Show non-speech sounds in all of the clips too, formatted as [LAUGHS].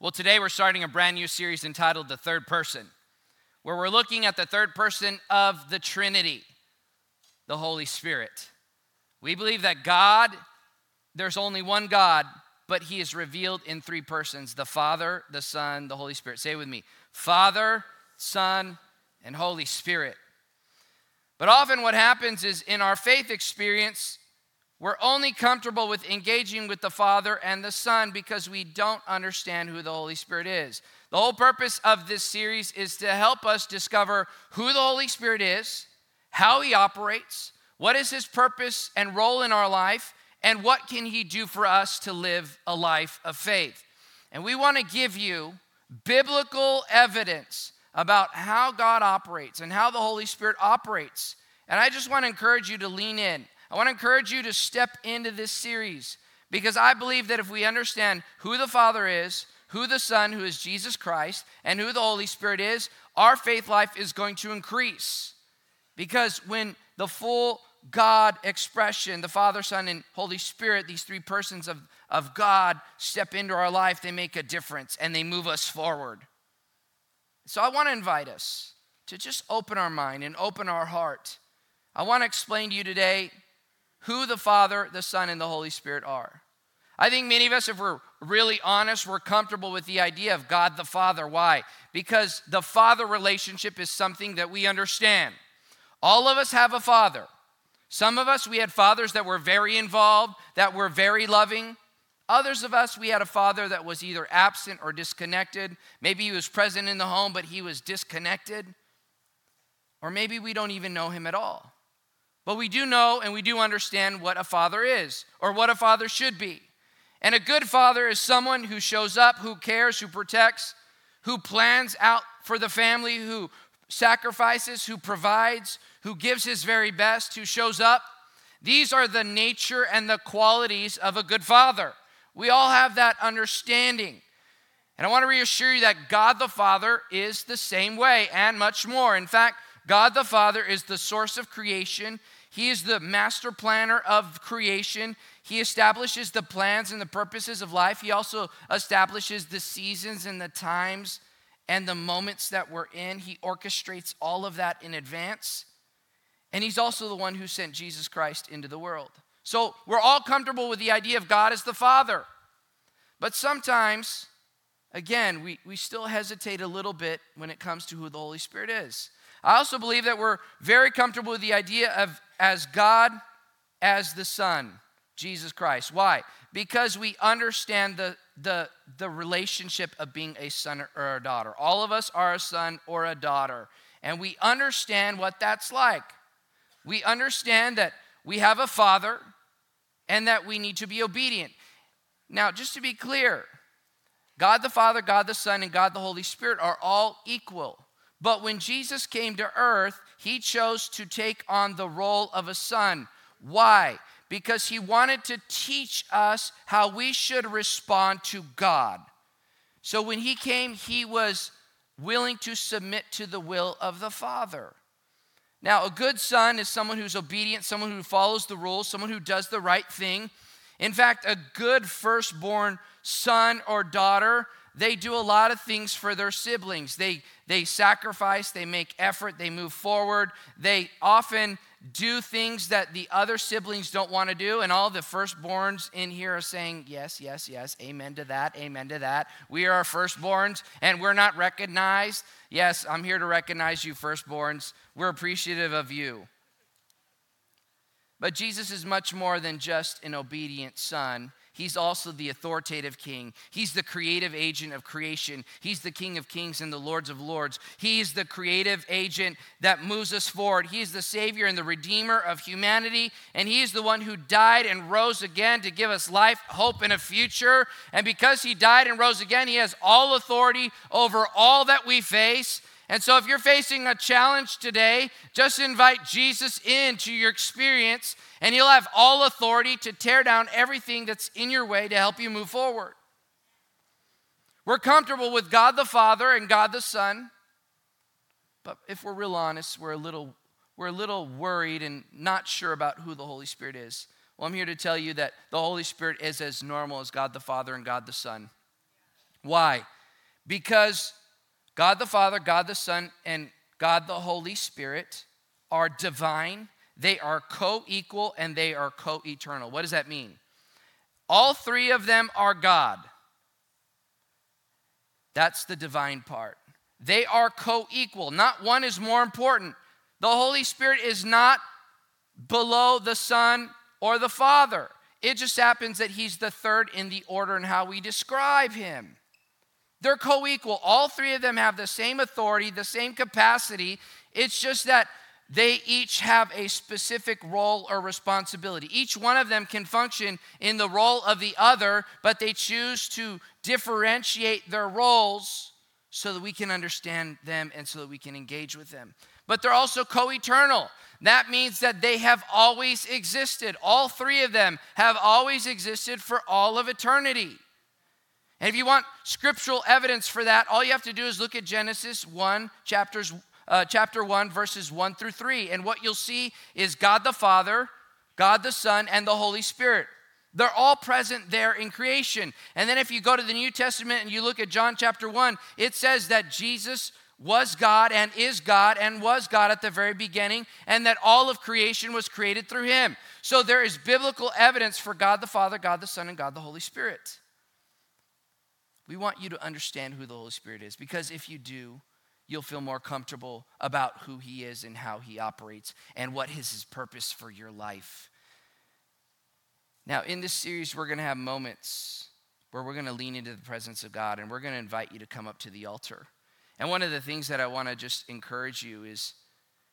Well, today we're starting a brand new series entitled The Third Person, where we're looking at the third person of the Trinity, the Holy Spirit. We believe that God, there's only one God, but He is revealed in three persons the Father, the Son, the Holy Spirit. Say with me Father, Son, and Holy Spirit. But often what happens is in our faith experience, we're only comfortable with engaging with the Father and the Son because we don't understand who the Holy Spirit is. The whole purpose of this series is to help us discover who the Holy Spirit is, how he operates, what is his purpose and role in our life, and what can he do for us to live a life of faith. And we want to give you biblical evidence about how God operates and how the Holy Spirit operates. And I just want to encourage you to lean in. I want to encourage you to step into this series because I believe that if we understand who the Father is, who the Son, who is Jesus Christ, and who the Holy Spirit is, our faith life is going to increase. Because when the full God expression, the Father, Son, and Holy Spirit, these three persons of, of God step into our life, they make a difference and they move us forward. So I want to invite us to just open our mind and open our heart. I want to explain to you today who the Father, the Son, and the Holy Spirit are. I think many of us, if we're really honest, we're comfortable with the idea of God the Father. Why? Because the father relationship is something that we understand. All of us have a father. Some of us, we had fathers that were very involved, that were very loving. Others of us, we had a father that was either absent or disconnected. Maybe he was present in the home, but he was disconnected. Or maybe we don't even know him at all. But we do know and we do understand what a father is or what a father should be. And a good father is someone who shows up, who cares, who protects, who plans out for the family, who sacrifices, who provides, who gives his very best, who shows up. These are the nature and the qualities of a good father. We all have that understanding. And I want to reassure you that God the Father is the same way and much more. In fact, God the Father is the source of creation. He is the master planner of creation. He establishes the plans and the purposes of life. He also establishes the seasons and the times and the moments that we're in. He orchestrates all of that in advance. And He's also the one who sent Jesus Christ into the world. So we're all comfortable with the idea of God as the Father. But sometimes, again, we, we still hesitate a little bit when it comes to who the Holy Spirit is. I also believe that we're very comfortable with the idea of as God as the Son, Jesus Christ. Why? Because we understand the, the, the relationship of being a son or a daughter. All of us are a son or a daughter, and we understand what that's like. We understand that we have a father and that we need to be obedient. Now, just to be clear, God the Father, God the Son, and God the Holy Spirit are all equal. But when Jesus came to earth, he chose to take on the role of a son. Why? Because he wanted to teach us how we should respond to God. So when he came, he was willing to submit to the will of the Father. Now, a good son is someone who's obedient, someone who follows the rules, someone who does the right thing. In fact, a good firstborn son or daughter they do a lot of things for their siblings. They, they sacrifice, they make effort, they move forward. They often do things that the other siblings don't want to do. And all the firstborns in here are saying, Yes, yes, yes, amen to that, amen to that. We are firstborns and we're not recognized. Yes, I'm here to recognize you, firstborns. We're appreciative of you. But Jesus is much more than just an obedient son. He's also the authoritative king. He's the creative agent of creation. He's the king of kings and the lords of lords. He's the creative agent that moves us forward. He's the savior and the redeemer of humanity. And he is the one who died and rose again to give us life, hope, and a future. And because he died and rose again, he has all authority over all that we face. And so, if you're facing a challenge today, just invite Jesus into your experience, and He'll have all authority to tear down everything that's in your way to help you move forward. We're comfortable with God the Father and God the Son, but if we're real honest, we're a little, we're a little worried and not sure about who the Holy Spirit is. Well, I'm here to tell you that the Holy Spirit is as normal as God the Father and God the Son. Why? Because God the Father, God the Son, and God the Holy Spirit are divine, they are co equal, and they are co eternal. What does that mean? All three of them are God. That's the divine part. They are co equal. Not one is more important. The Holy Spirit is not below the Son or the Father. It just happens that He's the third in the order and how we describe Him. They're co equal. All three of them have the same authority, the same capacity. It's just that they each have a specific role or responsibility. Each one of them can function in the role of the other, but they choose to differentiate their roles so that we can understand them and so that we can engage with them. But they're also co eternal. That means that they have always existed. All three of them have always existed for all of eternity. And if you want scriptural evidence for that, all you have to do is look at Genesis 1, chapters uh, chapter 1, verses 1 through 3. And what you'll see is God the Father, God the Son, and the Holy Spirit. They're all present there in creation. And then if you go to the New Testament and you look at John chapter 1, it says that Jesus was God and is God and was God at the very beginning, and that all of creation was created through him. So there is biblical evidence for God the Father, God the Son, and God the Holy Spirit. We want you to understand who the Holy Spirit is because if you do, you'll feel more comfortable about who He is and how He operates and what is His purpose for your life. Now, in this series, we're going to have moments where we're going to lean into the presence of God and we're going to invite you to come up to the altar. And one of the things that I want to just encourage you is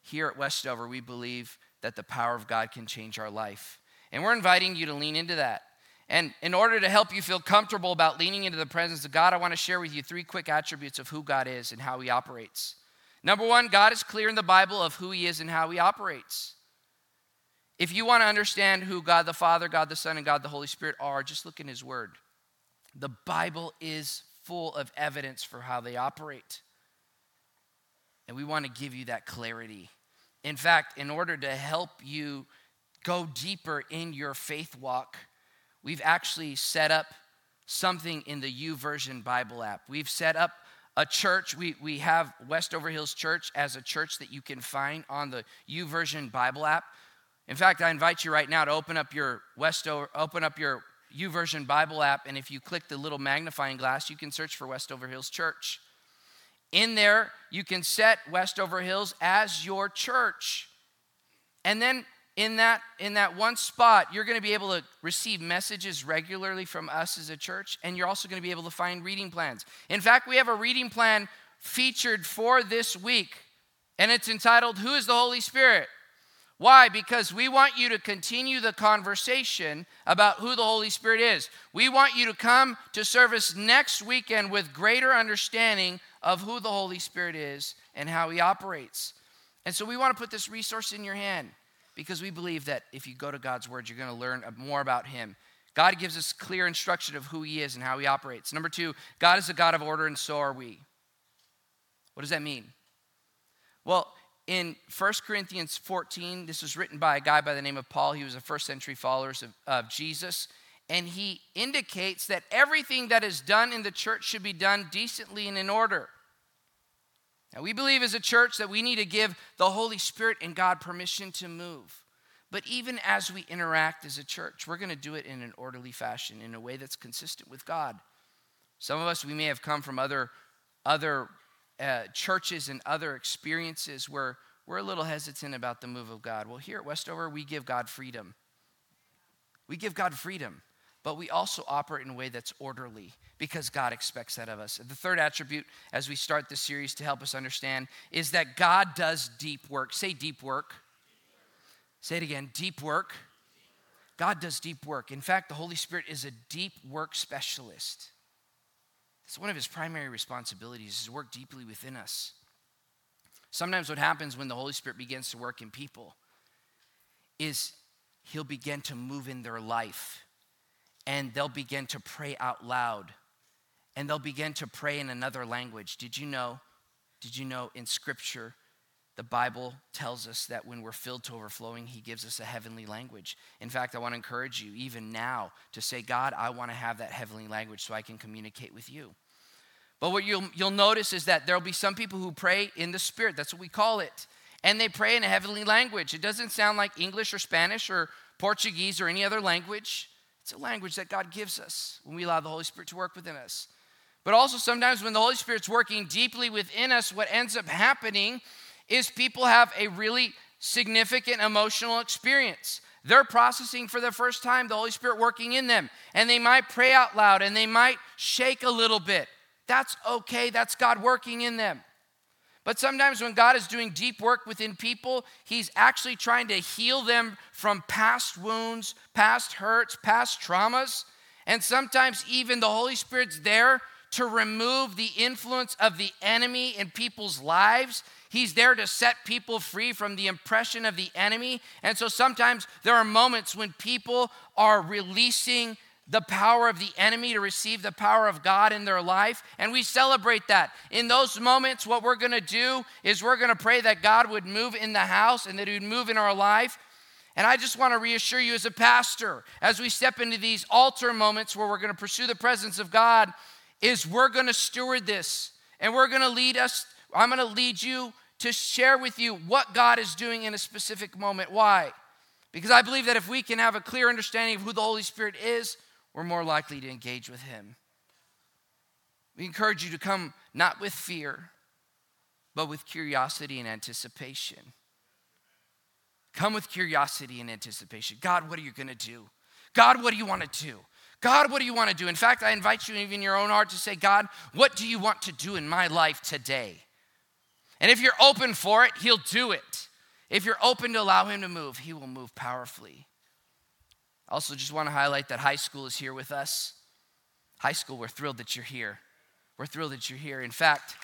here at Westover, we believe that the power of God can change our life. And we're inviting you to lean into that. And in order to help you feel comfortable about leaning into the presence of God, I want to share with you three quick attributes of who God is and how He operates. Number one, God is clear in the Bible of who He is and how He operates. If you want to understand who God the Father, God the Son, and God the Holy Spirit are, just look in His Word. The Bible is full of evidence for how they operate. And we want to give you that clarity. In fact, in order to help you go deeper in your faith walk, we've actually set up something in the YouVersion Bible app. We've set up a church. We, we have Westover Hills Church as a church that you can find on the YouVersion Bible app. In fact, I invite you right now to open up your Westover, open up your YouVersion Bible app, and if you click the little magnifying glass, you can search for Westover Hills Church. In there, you can set Westover Hills as your church. And then in that in that one spot you're going to be able to receive messages regularly from us as a church and you're also going to be able to find reading plans. In fact we have a reading plan featured for this week and it's entitled who is the holy spirit? Why? Because we want you to continue the conversation about who the holy spirit is. We want you to come to service next weekend with greater understanding of who the holy spirit is and how he operates. And so we want to put this resource in your hand because we believe that if you go to God's word, you're going to learn more about Him. God gives us clear instruction of who He is and how He operates. Number two, God is a God of order, and so are we. What does that mean? Well, in 1 Corinthians 14, this was written by a guy by the name of Paul. He was a first century follower of, of Jesus. And he indicates that everything that is done in the church should be done decently and in order. Now, we believe as a church that we need to give the Holy Spirit and God permission to move. But even as we interact as a church, we're going to do it in an orderly fashion, in a way that's consistent with God. Some of us, we may have come from other, other uh, churches and other experiences where we're a little hesitant about the move of God. Well, here at Westover, we give God freedom. We give God freedom but we also operate in a way that's orderly because God expects that of us. The third attribute, as we start this series to help us understand, is that God does deep work. Say deep work. Say it again deep work. God does deep work. In fact, the Holy Spirit is a deep work specialist. It's one of his primary responsibilities is to work deeply within us. Sometimes what happens when the Holy Spirit begins to work in people is he'll begin to move in their life and they'll begin to pray out loud and they'll begin to pray in another language. Did you know? Did you know in scripture the Bible tells us that when we're filled to overflowing, He gives us a heavenly language. In fact, I want to encourage you, even now, to say, God, I want to have that heavenly language so I can communicate with you. But what you'll, you'll notice is that there'll be some people who pray in the Spirit. That's what we call it. And they pray in a heavenly language. It doesn't sound like English or Spanish or Portuguese or any other language. It's a language that God gives us when we allow the Holy Spirit to work within us. But also, sometimes when the Holy Spirit's working deeply within us, what ends up happening is people have a really significant emotional experience. They're processing for the first time the Holy Spirit working in them, and they might pray out loud and they might shake a little bit. That's okay, that's God working in them. But sometimes when God is doing deep work within people, He's actually trying to heal them from past wounds, past hurts, past traumas. And sometimes even the Holy Spirit's there to remove the influence of the enemy in people's lives. He's there to set people free from the impression of the enemy. And so sometimes there are moments when people are releasing the power of the enemy to receive the power of God in their life. And we celebrate that. In those moments, what we're gonna do is we're gonna pray that God would move in the house and that He would move in our life. And I just wanna reassure you as a pastor, as we step into these altar moments where we're gonna pursue the presence of God, is we're gonna steward this and we're gonna lead us. I'm gonna lead you to share with you what God is doing in a specific moment. Why? Because I believe that if we can have a clear understanding of who the Holy Spirit is, we're more likely to engage with Him. We encourage you to come not with fear, but with curiosity and anticipation. Come with curiosity and anticipation. God, what are you going to do? God, what do you want to do? God, what do you want to do? In fact, I invite you, even in your own heart, to say, God, what do you want to do in my life today? And if you're open for it, He'll do it. If you're open to allow Him to move, He will move powerfully. I also just want to highlight that high school is here with us. High school, we're thrilled that you're here. We're thrilled that you're here. In fact,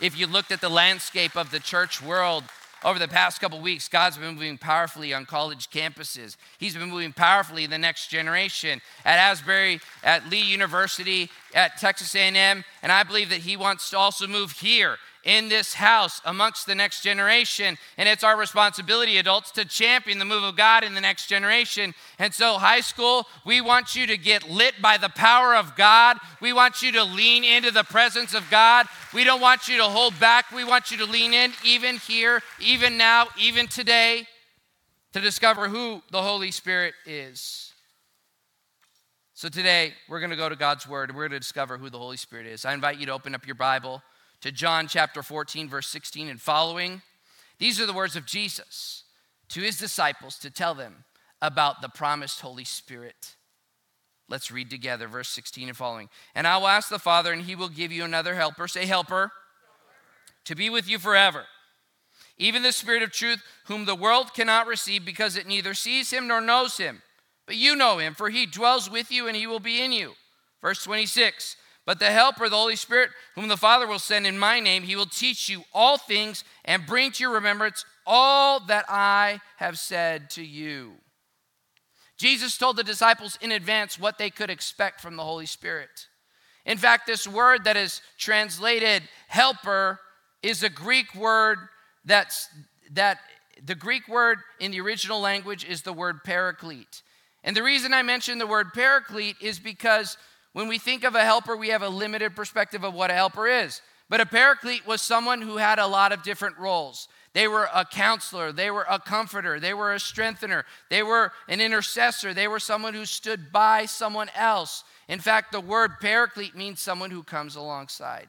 if you looked at the landscape of the church world over the past couple weeks, God's been moving powerfully on college campuses. He's been moving powerfully in the next generation at Asbury, at Lee University, at Texas A&M, and I believe that he wants to also move here in this house amongst the next generation. And it's our responsibility, adults, to champion the move of God in the next generation. And so, high school, we want you to get lit by the power of God. We want you to lean into the presence of God. We don't want you to hold back. We want you to lean in, even here, even now, even today, to discover who the Holy Spirit is. So, today, we're going to go to God's Word and we're going to discover who the Holy Spirit is. I invite you to open up your Bible to John chapter 14, verse 16 and following. These are the words of Jesus to his disciples to tell them about the promised Holy Spirit. Let's read together verse 16 and following. And I will ask the Father, and he will give you another helper. Say, helper, to be with you forever. Even the Spirit of truth, whom the world cannot receive because it neither sees him nor knows him. But you know him, for he dwells with you and he will be in you. Verse 26 but the Helper, the Holy Spirit, whom the Father will send in my name, he will teach you all things and bring to your remembrance all that I have said to you. Jesus told the disciples in advance what they could expect from the Holy Spirit. In fact, this word that is translated helper is a Greek word that's that the Greek word in the original language is the word paraclete. And the reason I mention the word paraclete is because when we think of a helper, we have a limited perspective of what a helper is. But a paraclete was someone who had a lot of different roles. They were a counselor, they were a comforter, they were a strengthener, they were an intercessor, they were someone who stood by someone else. In fact, the word paraclete means someone who comes alongside.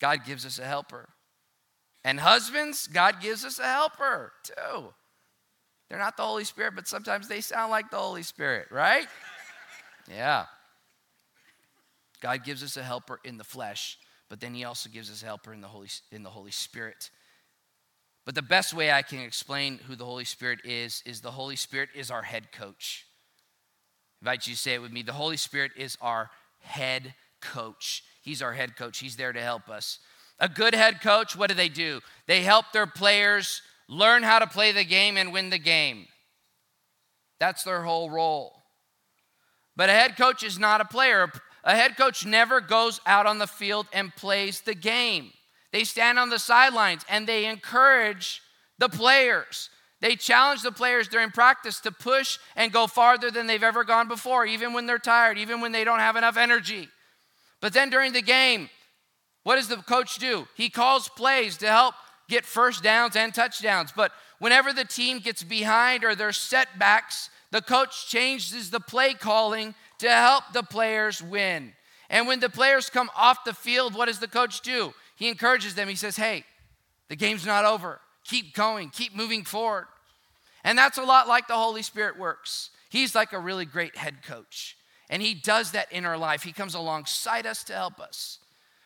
God gives us a helper. And husbands, God gives us a helper too. They're not the Holy Spirit, but sometimes they sound like the Holy Spirit, right? Yeah. God gives us a helper in the flesh, but then he also gives us a helper in the Holy, in the Holy Spirit. But the best way I can explain who the Holy Spirit is, is the Holy Spirit is our head coach. I invite you to say it with me. The Holy Spirit is our head coach. He's our head coach. He's there to help us. A good head coach, what do they do? They help their players learn how to play the game and win the game. That's their whole role. But a head coach is not a player. A head coach never goes out on the field and plays the game. They stand on the sidelines and they encourage the players. They challenge the players during practice to push and go farther than they've ever gone before, even when they're tired, even when they don't have enough energy. But then during the game, what does the coach do? He calls plays to help get first downs and touchdowns. But whenever the team gets behind or there's setbacks, the coach changes the play calling to help the players win. And when the players come off the field, what does the coach do? He encourages them. He says, Hey, the game's not over. Keep going, keep moving forward. And that's a lot like the Holy Spirit works. He's like a really great head coach. And he does that in our life. He comes alongside us to help us.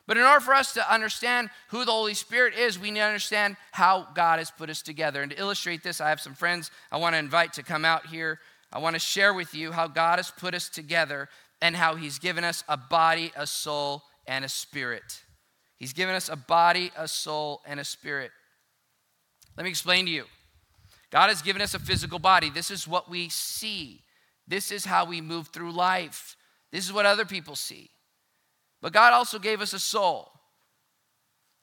But in order for us to understand who the Holy Spirit is, we need to understand how God has put us together. And to illustrate this, I have some friends I want to invite to come out here. I want to share with you how God has put us together and how He's given us a body, a soul, and a spirit. He's given us a body, a soul, and a spirit. Let me explain to you. God has given us a physical body. This is what we see. This is how we move through life. This is what other people see. But God also gave us a soul.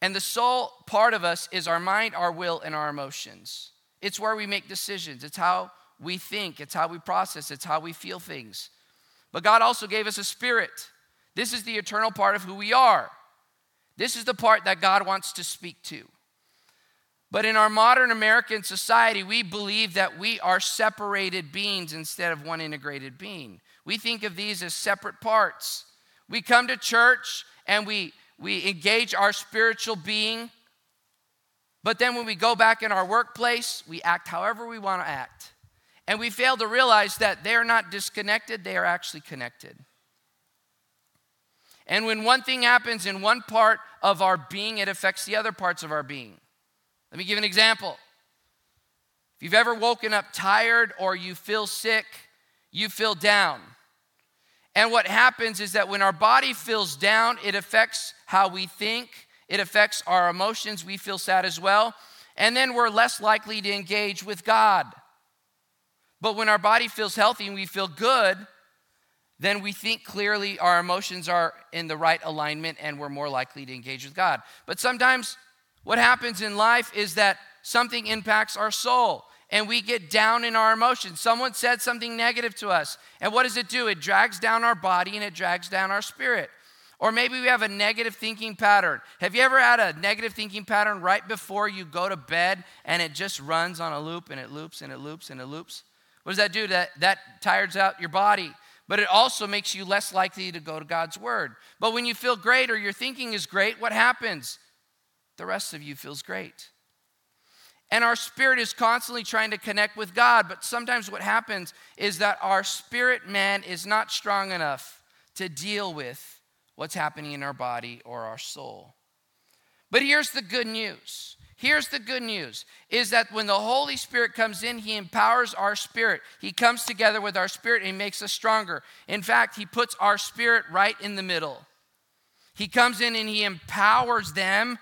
And the soul part of us is our mind, our will, and our emotions. It's where we make decisions. It's how we think, it's how we process, it's how we feel things. But God also gave us a spirit. This is the eternal part of who we are. This is the part that God wants to speak to. But in our modern American society, we believe that we are separated beings instead of one integrated being. We think of these as separate parts. We come to church and we, we engage our spiritual being, but then when we go back in our workplace, we act however we want to act. And we fail to realize that they are not disconnected, they are actually connected. And when one thing happens in one part of our being, it affects the other parts of our being. Let me give an example. If you've ever woken up tired or you feel sick, you feel down. And what happens is that when our body feels down, it affects how we think, it affects our emotions. We feel sad as well. And then we're less likely to engage with God. But when our body feels healthy and we feel good, then we think clearly, our emotions are in the right alignment, and we're more likely to engage with God. But sometimes what happens in life is that something impacts our soul and we get down in our emotions. Someone said something negative to us, and what does it do? It drags down our body and it drags down our spirit. Or maybe we have a negative thinking pattern. Have you ever had a negative thinking pattern right before you go to bed and it just runs on a loop and it loops and it loops and it loops? What does that do? That, that tires out your body but it also makes you less likely to go to God's word. But when you feel great or your thinking is great, what happens? The rest of you feels great. And our spirit is constantly trying to connect with God, but sometimes what happens is that our spirit man is not strong enough to deal with what's happening in our body or our soul. But here's the good news Here's the good news is that when the Holy Spirit comes in, he empowers our spirit. He comes together with our spirit and he makes us stronger. In fact, he puts our spirit right in the middle. He comes in and he empowers them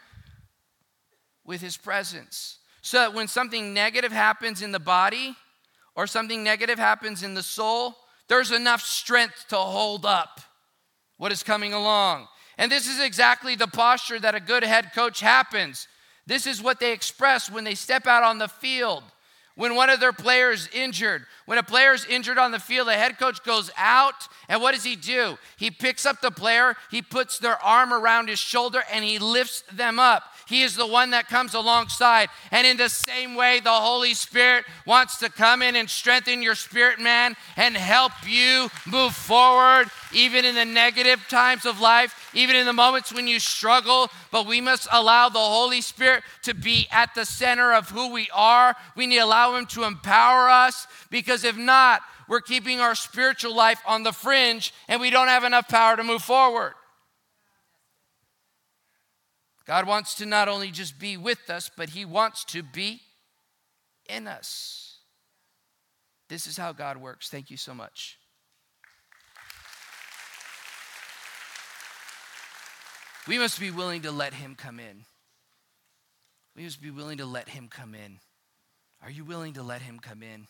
with his presence. So that when something negative happens in the body or something negative happens in the soul, there's enough strength to hold up what is coming along. And this is exactly the posture that a good head coach happens. This is what they express when they step out on the field. When one of their players injured, when a player is injured on the field, the head coach goes out, and what does he do? He picks up the player, he puts their arm around his shoulder, and he lifts them up. He is the one that comes alongside. And in the same way, the Holy Spirit wants to come in and strengthen your spirit, man, and help you move forward, even in the negative times of life, even in the moments when you struggle. But we must allow the Holy Spirit to be at the center of who we are. We need to allow Him to empower us because if not, we're keeping our spiritual life on the fringe and we don't have enough power to move forward. God wants to not only just be with us, but He wants to be in us. This is how God works. Thank you so much. We must be willing to let Him come in. We must be willing to let Him come in. Are you willing to let Him come in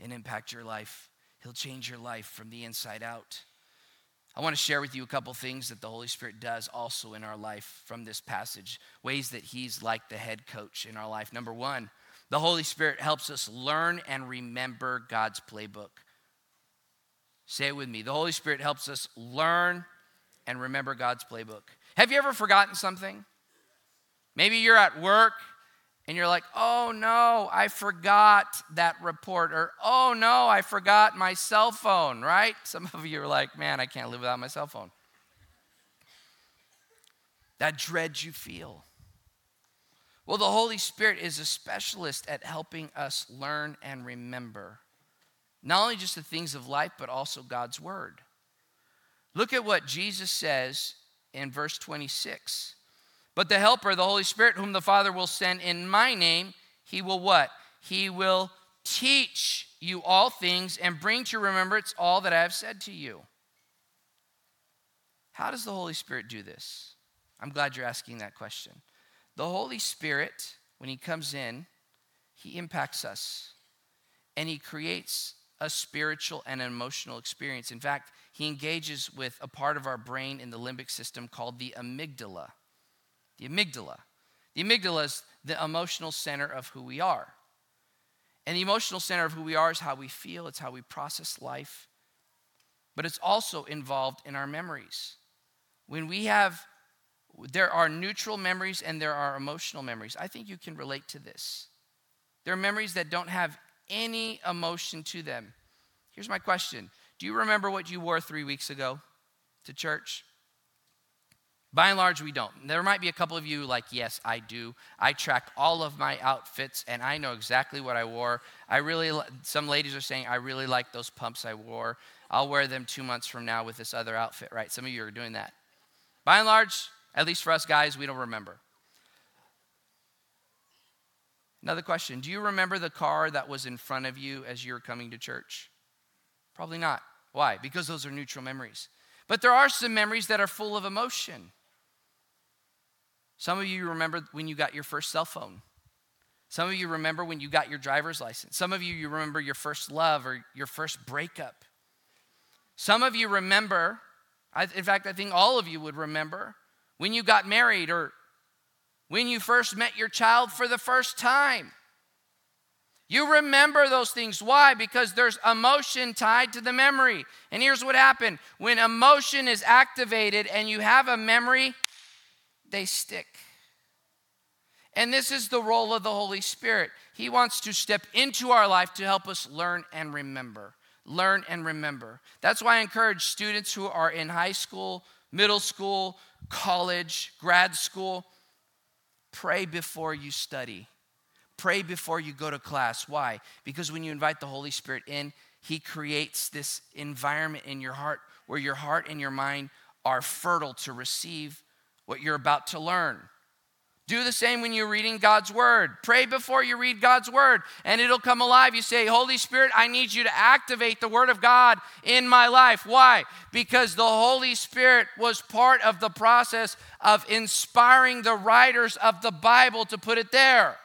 and impact your life? He'll change your life from the inside out. I want to share with you a couple things that the Holy Spirit does also in our life from this passage, ways that He's like the head coach in our life. Number one, the Holy Spirit helps us learn and remember God's playbook. Say it with me. The Holy Spirit helps us learn and remember God's playbook. Have you ever forgotten something? Maybe you're at work and you're like, oh no, I forgot that report, or oh no, I forgot my cell phone, right? [LAUGHS] Some of you are like, man, I can't live without my cell phone. That dread you feel. Well, the Holy Spirit is a specialist at helping us learn and remember not only just the things of life, but also God's Word. Look at what Jesus says in verse 26. But the Helper, the Holy Spirit, whom the Father will send in my name, he will what? He will teach you all things and bring to remembrance all that I have said to you. How does the Holy Spirit do this? I'm glad you're asking that question. The Holy Spirit, when He comes in, He impacts us and He creates a spiritual and an emotional experience. In fact, He engages with a part of our brain in the limbic system called the amygdala. The amygdala. The amygdala is the emotional center of who we are. And the emotional center of who we are is how we feel, it's how we process life. But it's also involved in our memories. When we have there are neutral memories and there are emotional memories. I think you can relate to this. There are memories that don't have any emotion to them. Here's my question Do you remember what you wore three weeks ago to church? By and large, we don't. There might be a couple of you like, yes, I do. I track all of my outfits and I know exactly what I wore. I really, some ladies are saying, I really like those pumps I wore. I'll wear them two months from now with this other outfit, right? Some of you are doing that. By and large, at least for us guys, we don't remember. Another question Do you remember the car that was in front of you as you were coming to church? Probably not. Why? Because those are neutral memories. But there are some memories that are full of emotion. Some of you remember when you got your first cell phone. Some of you remember when you got your driver's license. Some of you, you remember your first love or your first breakup. Some of you remember, in fact, I think all of you would remember when you got married or when you first met your child for the first time. You remember those things. Why? Because there's emotion tied to the memory. And here's what happened when emotion is activated and you have a memory, they stick. And this is the role of the Holy Spirit. He wants to step into our life to help us learn and remember. Learn and remember. That's why I encourage students who are in high school, middle school, college, grad school, pray before you study. Pray before you go to class. Why? Because when you invite the Holy Spirit in, He creates this environment in your heart where your heart and your mind are fertile to receive what you're about to learn. Do the same when you're reading God's word. Pray before you read God's word, and it'll come alive. You say, Holy Spirit, I need you to activate the word of God in my life. Why? Because the Holy Spirit was part of the process of inspiring the writers of the Bible to put it there.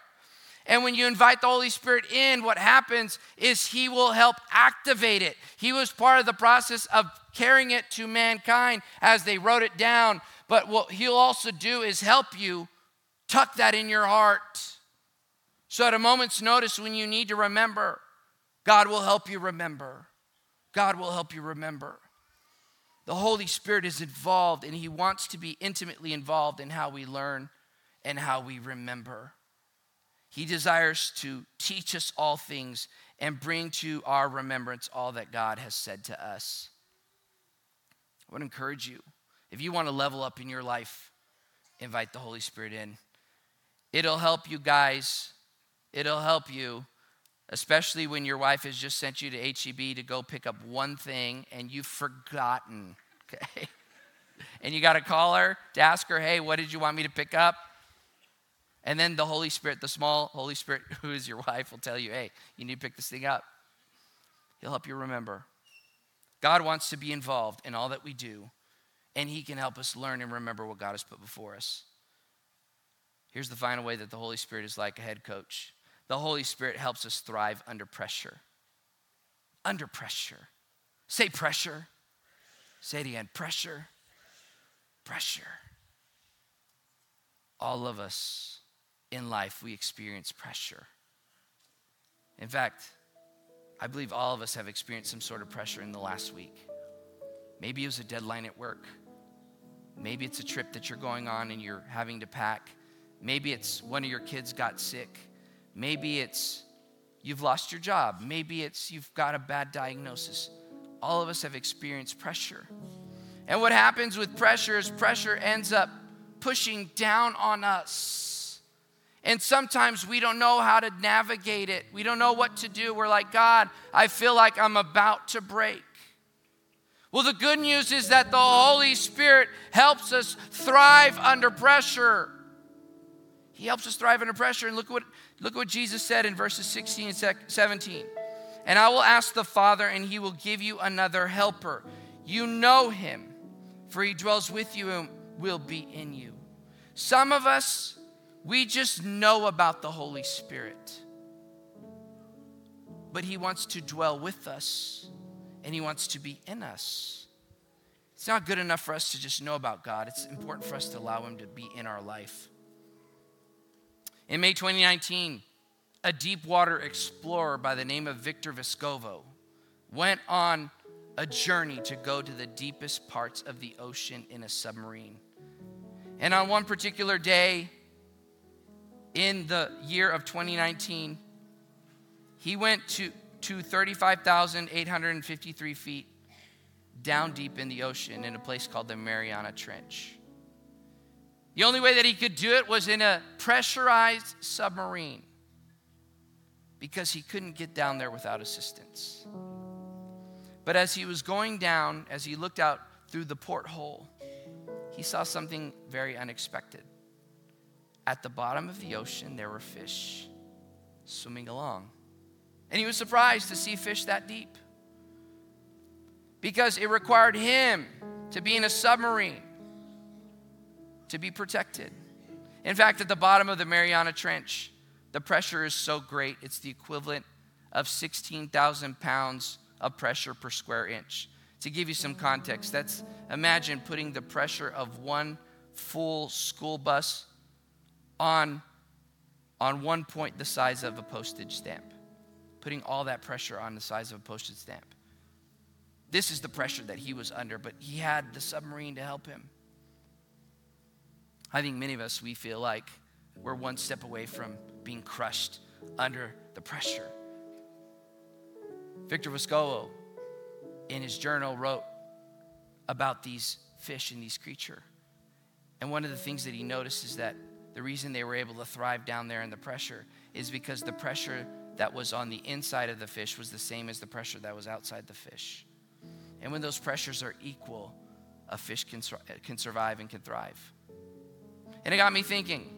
And when you invite the Holy Spirit in, what happens is He will help activate it. He was part of the process of carrying it to mankind as they wrote it down. But what He'll also do is help you Tuck that in your heart. So, at a moment's notice, when you need to remember, God will help you remember. God will help you remember. The Holy Spirit is involved, and He wants to be intimately involved in how we learn and how we remember. He desires to teach us all things and bring to our remembrance all that God has said to us. I would encourage you, if you want to level up in your life, invite the Holy Spirit in. It'll help you guys. It'll help you, especially when your wife has just sent you to HEB to go pick up one thing and you've forgotten, [LAUGHS] okay? And you got to call her to ask her, hey, what did you want me to pick up? And then the Holy Spirit, the small Holy Spirit [LAUGHS] who is your wife, will tell you, hey, you need to pick this thing up. He'll help you remember. God wants to be involved in all that we do, and He can help us learn and remember what God has put before us. Here's the final way that the Holy Spirit is like a head coach the Holy Spirit helps us thrive under pressure. Under pressure. Say pressure. Say it again pressure. Pressure. All of us in life, we experience pressure. In fact, I believe all of us have experienced some sort of pressure in the last week. Maybe it was a deadline at work. Maybe it's a trip that you're going on and you're having to pack. Maybe it's one of your kids got sick. Maybe it's you've lost your job. Maybe it's you've got a bad diagnosis. All of us have experienced pressure. And what happens with pressure is pressure ends up pushing down on us. And sometimes we don't know how to navigate it. We don't know what to do. We're like, God, I feel like I'm about to break. Well, the good news is that the Holy Spirit helps us thrive under pressure. He helps us thrive under pressure. And look what, look what Jesus said in verses 16 and 17. And I will ask the Father, and he will give you another helper. You know him, for he dwells with you and will be in you. Some of us, we just know about the Holy Spirit, but he wants to dwell with us and He wants to be in us. It's not good enough for us to just know about God, it's important for us to allow Him to be in our life. In May 2019, a deep water explorer by the name of Victor Vescovo went on a journey to go to the deepest parts of the ocean in a submarine. And on one particular day in the year of 2019, he went to to 35,853 feet down deep in the ocean in a place called the Mariana Trench. The only way that he could do it was in a pressurized submarine because he couldn't get down there without assistance. But as he was going down, as he looked out through the porthole, he saw something very unexpected. At the bottom of the ocean, there were fish swimming along. And he was surprised to see fish that deep because it required him to be in a submarine to be protected. In fact, at the bottom of the Mariana Trench, the pressure is so great, it's the equivalent of 16,000 pounds of pressure per square inch. To give you some context, that's imagine putting the pressure of one full school bus on, on one point the size of a postage stamp putting all that pressure on the size of a postage stamp. This is the pressure that he was under, but he had the submarine to help him. I think many of us, we feel like we're one step away from being crushed under the pressure. Victor Vescovo, in his journal, wrote about these fish and these creature. And one of the things that he noticed is that the reason they were able to thrive down there in the pressure is because the pressure that was on the inside of the fish was the same as the pressure that was outside the fish. And when those pressures are equal, a fish can, can survive and can thrive. And it got me thinking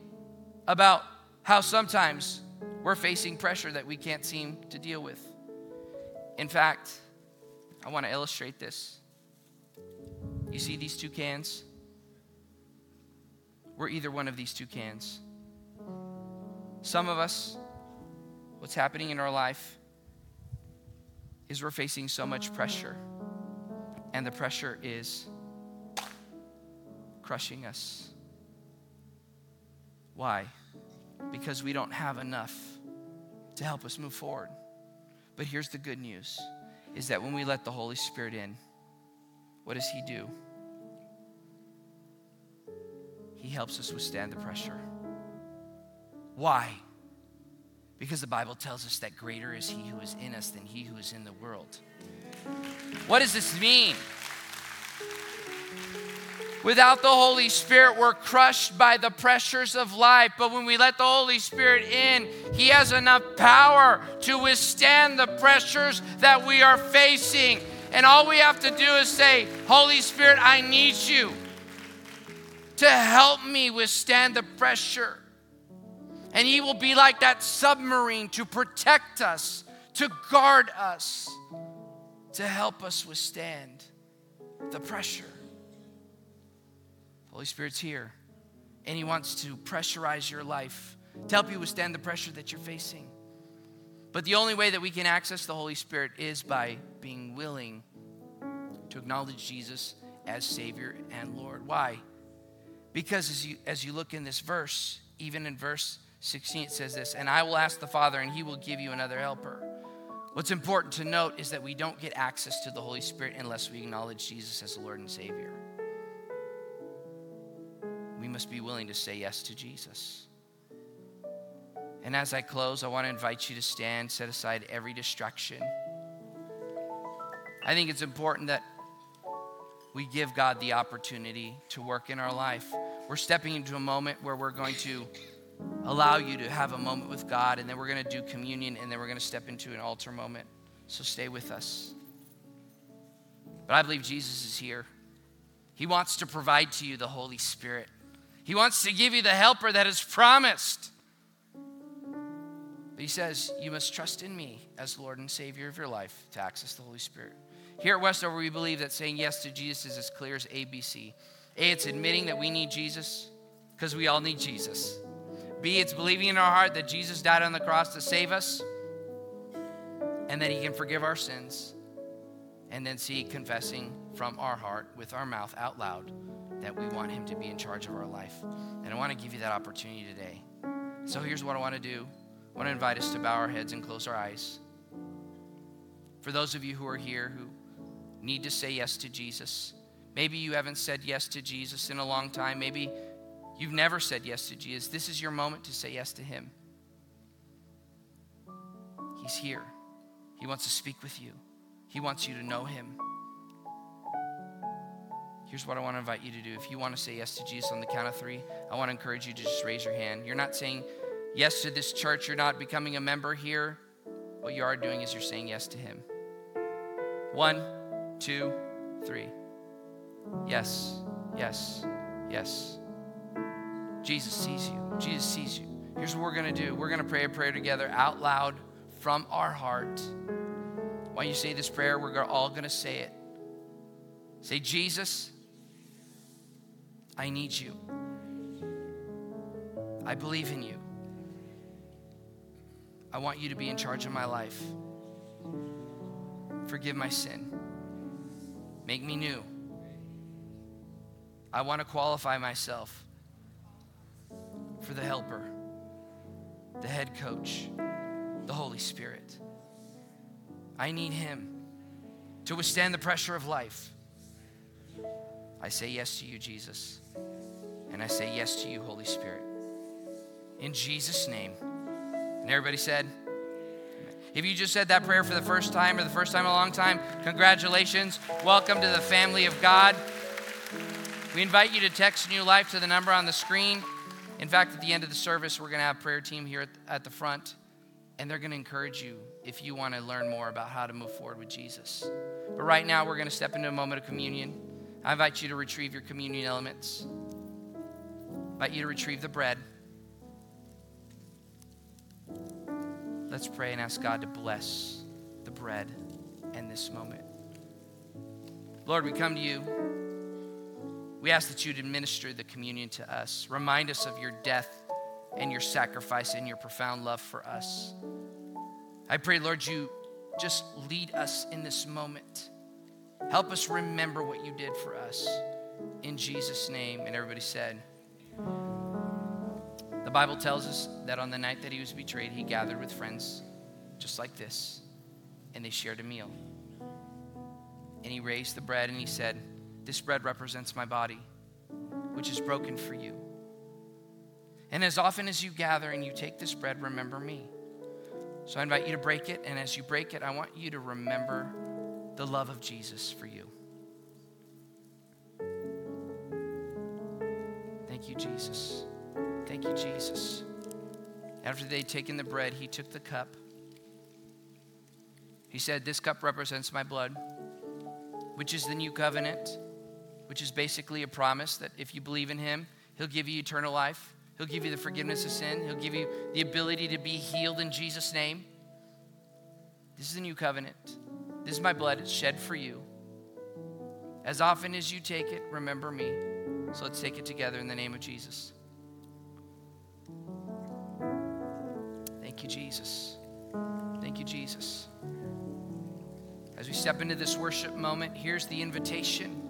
about how sometimes we're facing pressure that we can't seem to deal with. In fact, I want to illustrate this. You see these two cans? We're either one of these two cans. Some of us what's happening in our life is we're facing so much pressure, and the pressure is crushing us. Why? Because we don't have enough to help us move forward. But here's the good news is that when we let the Holy Spirit in, what does He do? He helps us withstand the pressure. Why? Because the Bible tells us that greater is He who is in us than He who is in the world. What does this mean? Without the Holy Spirit, we're crushed by the pressures of life. But when we let the Holy Spirit in, He has enough power to withstand the pressures that we are facing. And all we have to do is say, Holy Spirit, I need you to help me withstand the pressure. And He will be like that submarine to protect us, to guard us, to help us withstand the pressure. The Holy Spirit's here, and He wants to pressurize your life to help you withstand the pressure that you're facing. But the only way that we can access the Holy Spirit is by being willing to acknowledge Jesus as Savior and Lord. Why? Because as you, as you look in this verse, even in verse 16, it says this, and I will ask the Father, and he will give you another helper. What's important to note is that we don't get access to the Holy Spirit unless we acknowledge Jesus as the Lord and Savior. Must be willing to say yes to Jesus. And as I close, I want to invite you to stand, set aside every distraction. I think it's important that we give God the opportunity to work in our life. We're stepping into a moment where we're going to allow you to have a moment with God, and then we're going to do communion, and then we're going to step into an altar moment. So stay with us. But I believe Jesus is here. He wants to provide to you the Holy Spirit, He wants to give you the helper that is promised. But He says, You must trust in me as Lord and Savior of your life to access the Holy Spirit. Here at Westover, we believe that saying yes to Jesus is as clear as ABC. A, it's admitting that we need Jesus because we all need Jesus. B, it's believing in our heart that Jesus died on the cross to save us and that he can forgive our sins. And then C, confessing from our heart with our mouth out loud that we want him to be in charge of our life. And I want to give you that opportunity today. So here's what I want to do I want to invite us to bow our heads and close our eyes. For those of you who are here who need to say yes to Jesus, maybe you haven't said yes to Jesus in a long time, maybe you've never said yes to Jesus, this is your moment to say yes to him. He's here. He wants to speak with you. He wants you to know him. Here's what I want to invite you to do. If you want to say yes to Jesus on the count of three, I want to encourage you to just raise your hand. You're not saying yes to this church, you're not becoming a member here. What you are doing is you're saying yes to him. One, two, three. Yes, yes, yes. Jesus sees you. Jesus sees you. Here's what we're going to do we're going to pray a prayer together out loud from our heart. While you say this prayer, we're all going to say it. Say, Jesus, I need you. I believe in you. I want you to be in charge of my life. Forgive my sin. Make me new. I want to qualify myself for the helper, the head coach, the Holy Spirit. I need Him to withstand the pressure of life. I say yes to you, Jesus. And I say yes to you, Holy Spirit. In Jesus' name. And everybody said, if you just said that prayer for the first time or the first time in a long time, congratulations. Welcome to the family of God. We invite you to text New Life to the number on the screen. In fact, at the end of the service, we're going to have prayer team here at the front, and they're going to encourage you if you want to learn more about how to move forward with Jesus. But right now, we're going to step into a moment of communion. I invite you to retrieve your communion elements. I invite you to retrieve the bread. Let's pray and ask God to bless the bread and this moment. Lord, we come to you. We ask that you'd administer the communion to us. Remind us of your death and your sacrifice and your profound love for us. I pray, Lord, you just lead us in this moment. Help us remember what you did for us. In Jesus' name. And everybody said, the Bible tells us that on the night that he was betrayed, he gathered with friends just like this, and they shared a meal. And he raised the bread and he said, This bread represents my body, which is broken for you. And as often as you gather and you take this bread, remember me. So I invite you to break it, and as you break it, I want you to remember the love of Jesus for you. Thank you, Jesus. Thank you, Jesus. After they'd taken the bread, he took the cup. He said, This cup represents my blood, which is the new covenant, which is basically a promise that if you believe in him, he'll give you eternal life. He'll give you the forgiveness of sin. He'll give you the ability to be healed in Jesus' name. This is the new covenant. This is my blood. It's shed for you. As often as you take it, remember me. So let's take it together in the name of Jesus. Thank you, Jesus. Thank you, Jesus. As we step into this worship moment, here's the invitation.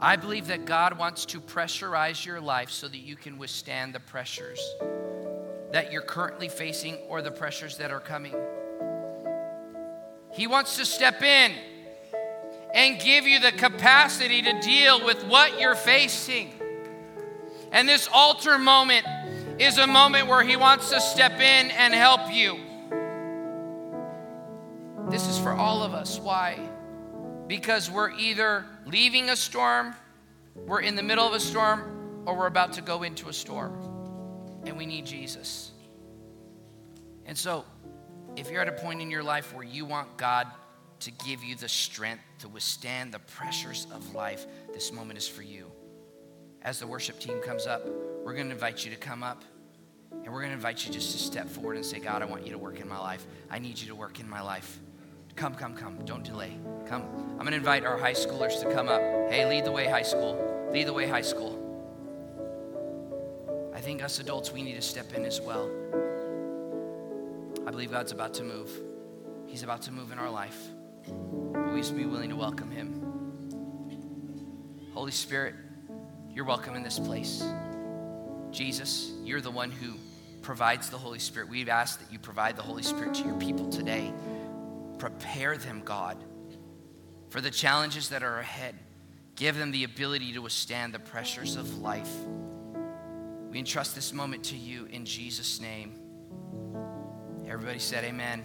I believe that God wants to pressurize your life so that you can withstand the pressures that you're currently facing or the pressures that are coming. He wants to step in and give you the capacity to deal with what you're facing. And this altar moment is a moment where He wants to step in and help you. This is for all of us. Why? Because we're either leaving a storm, we're in the middle of a storm, or we're about to go into a storm. And we need Jesus. And so, if you're at a point in your life where you want God to give you the strength to withstand the pressures of life, this moment is for you. As the worship team comes up, we're going to invite you to come up and we're going to invite you just to step forward and say, God, I want you to work in my life. I need you to work in my life. Come, come, come. Don't delay. Come. I'm going to invite our high schoolers to come up. Hey, lead the way, high school. Lead the way, high school. I think us adults, we need to step in as well. I believe God's about to move. He's about to move in our life. We just be willing to welcome Him. Holy Spirit, you're welcome in this place. Jesus, you're the one who provides the Holy Spirit. We've asked that you provide the Holy Spirit to your people today. Prepare them, God, for the challenges that are ahead. Give them the ability to withstand the pressures of life. We entrust this moment to you in Jesus' name. Everybody said, Amen.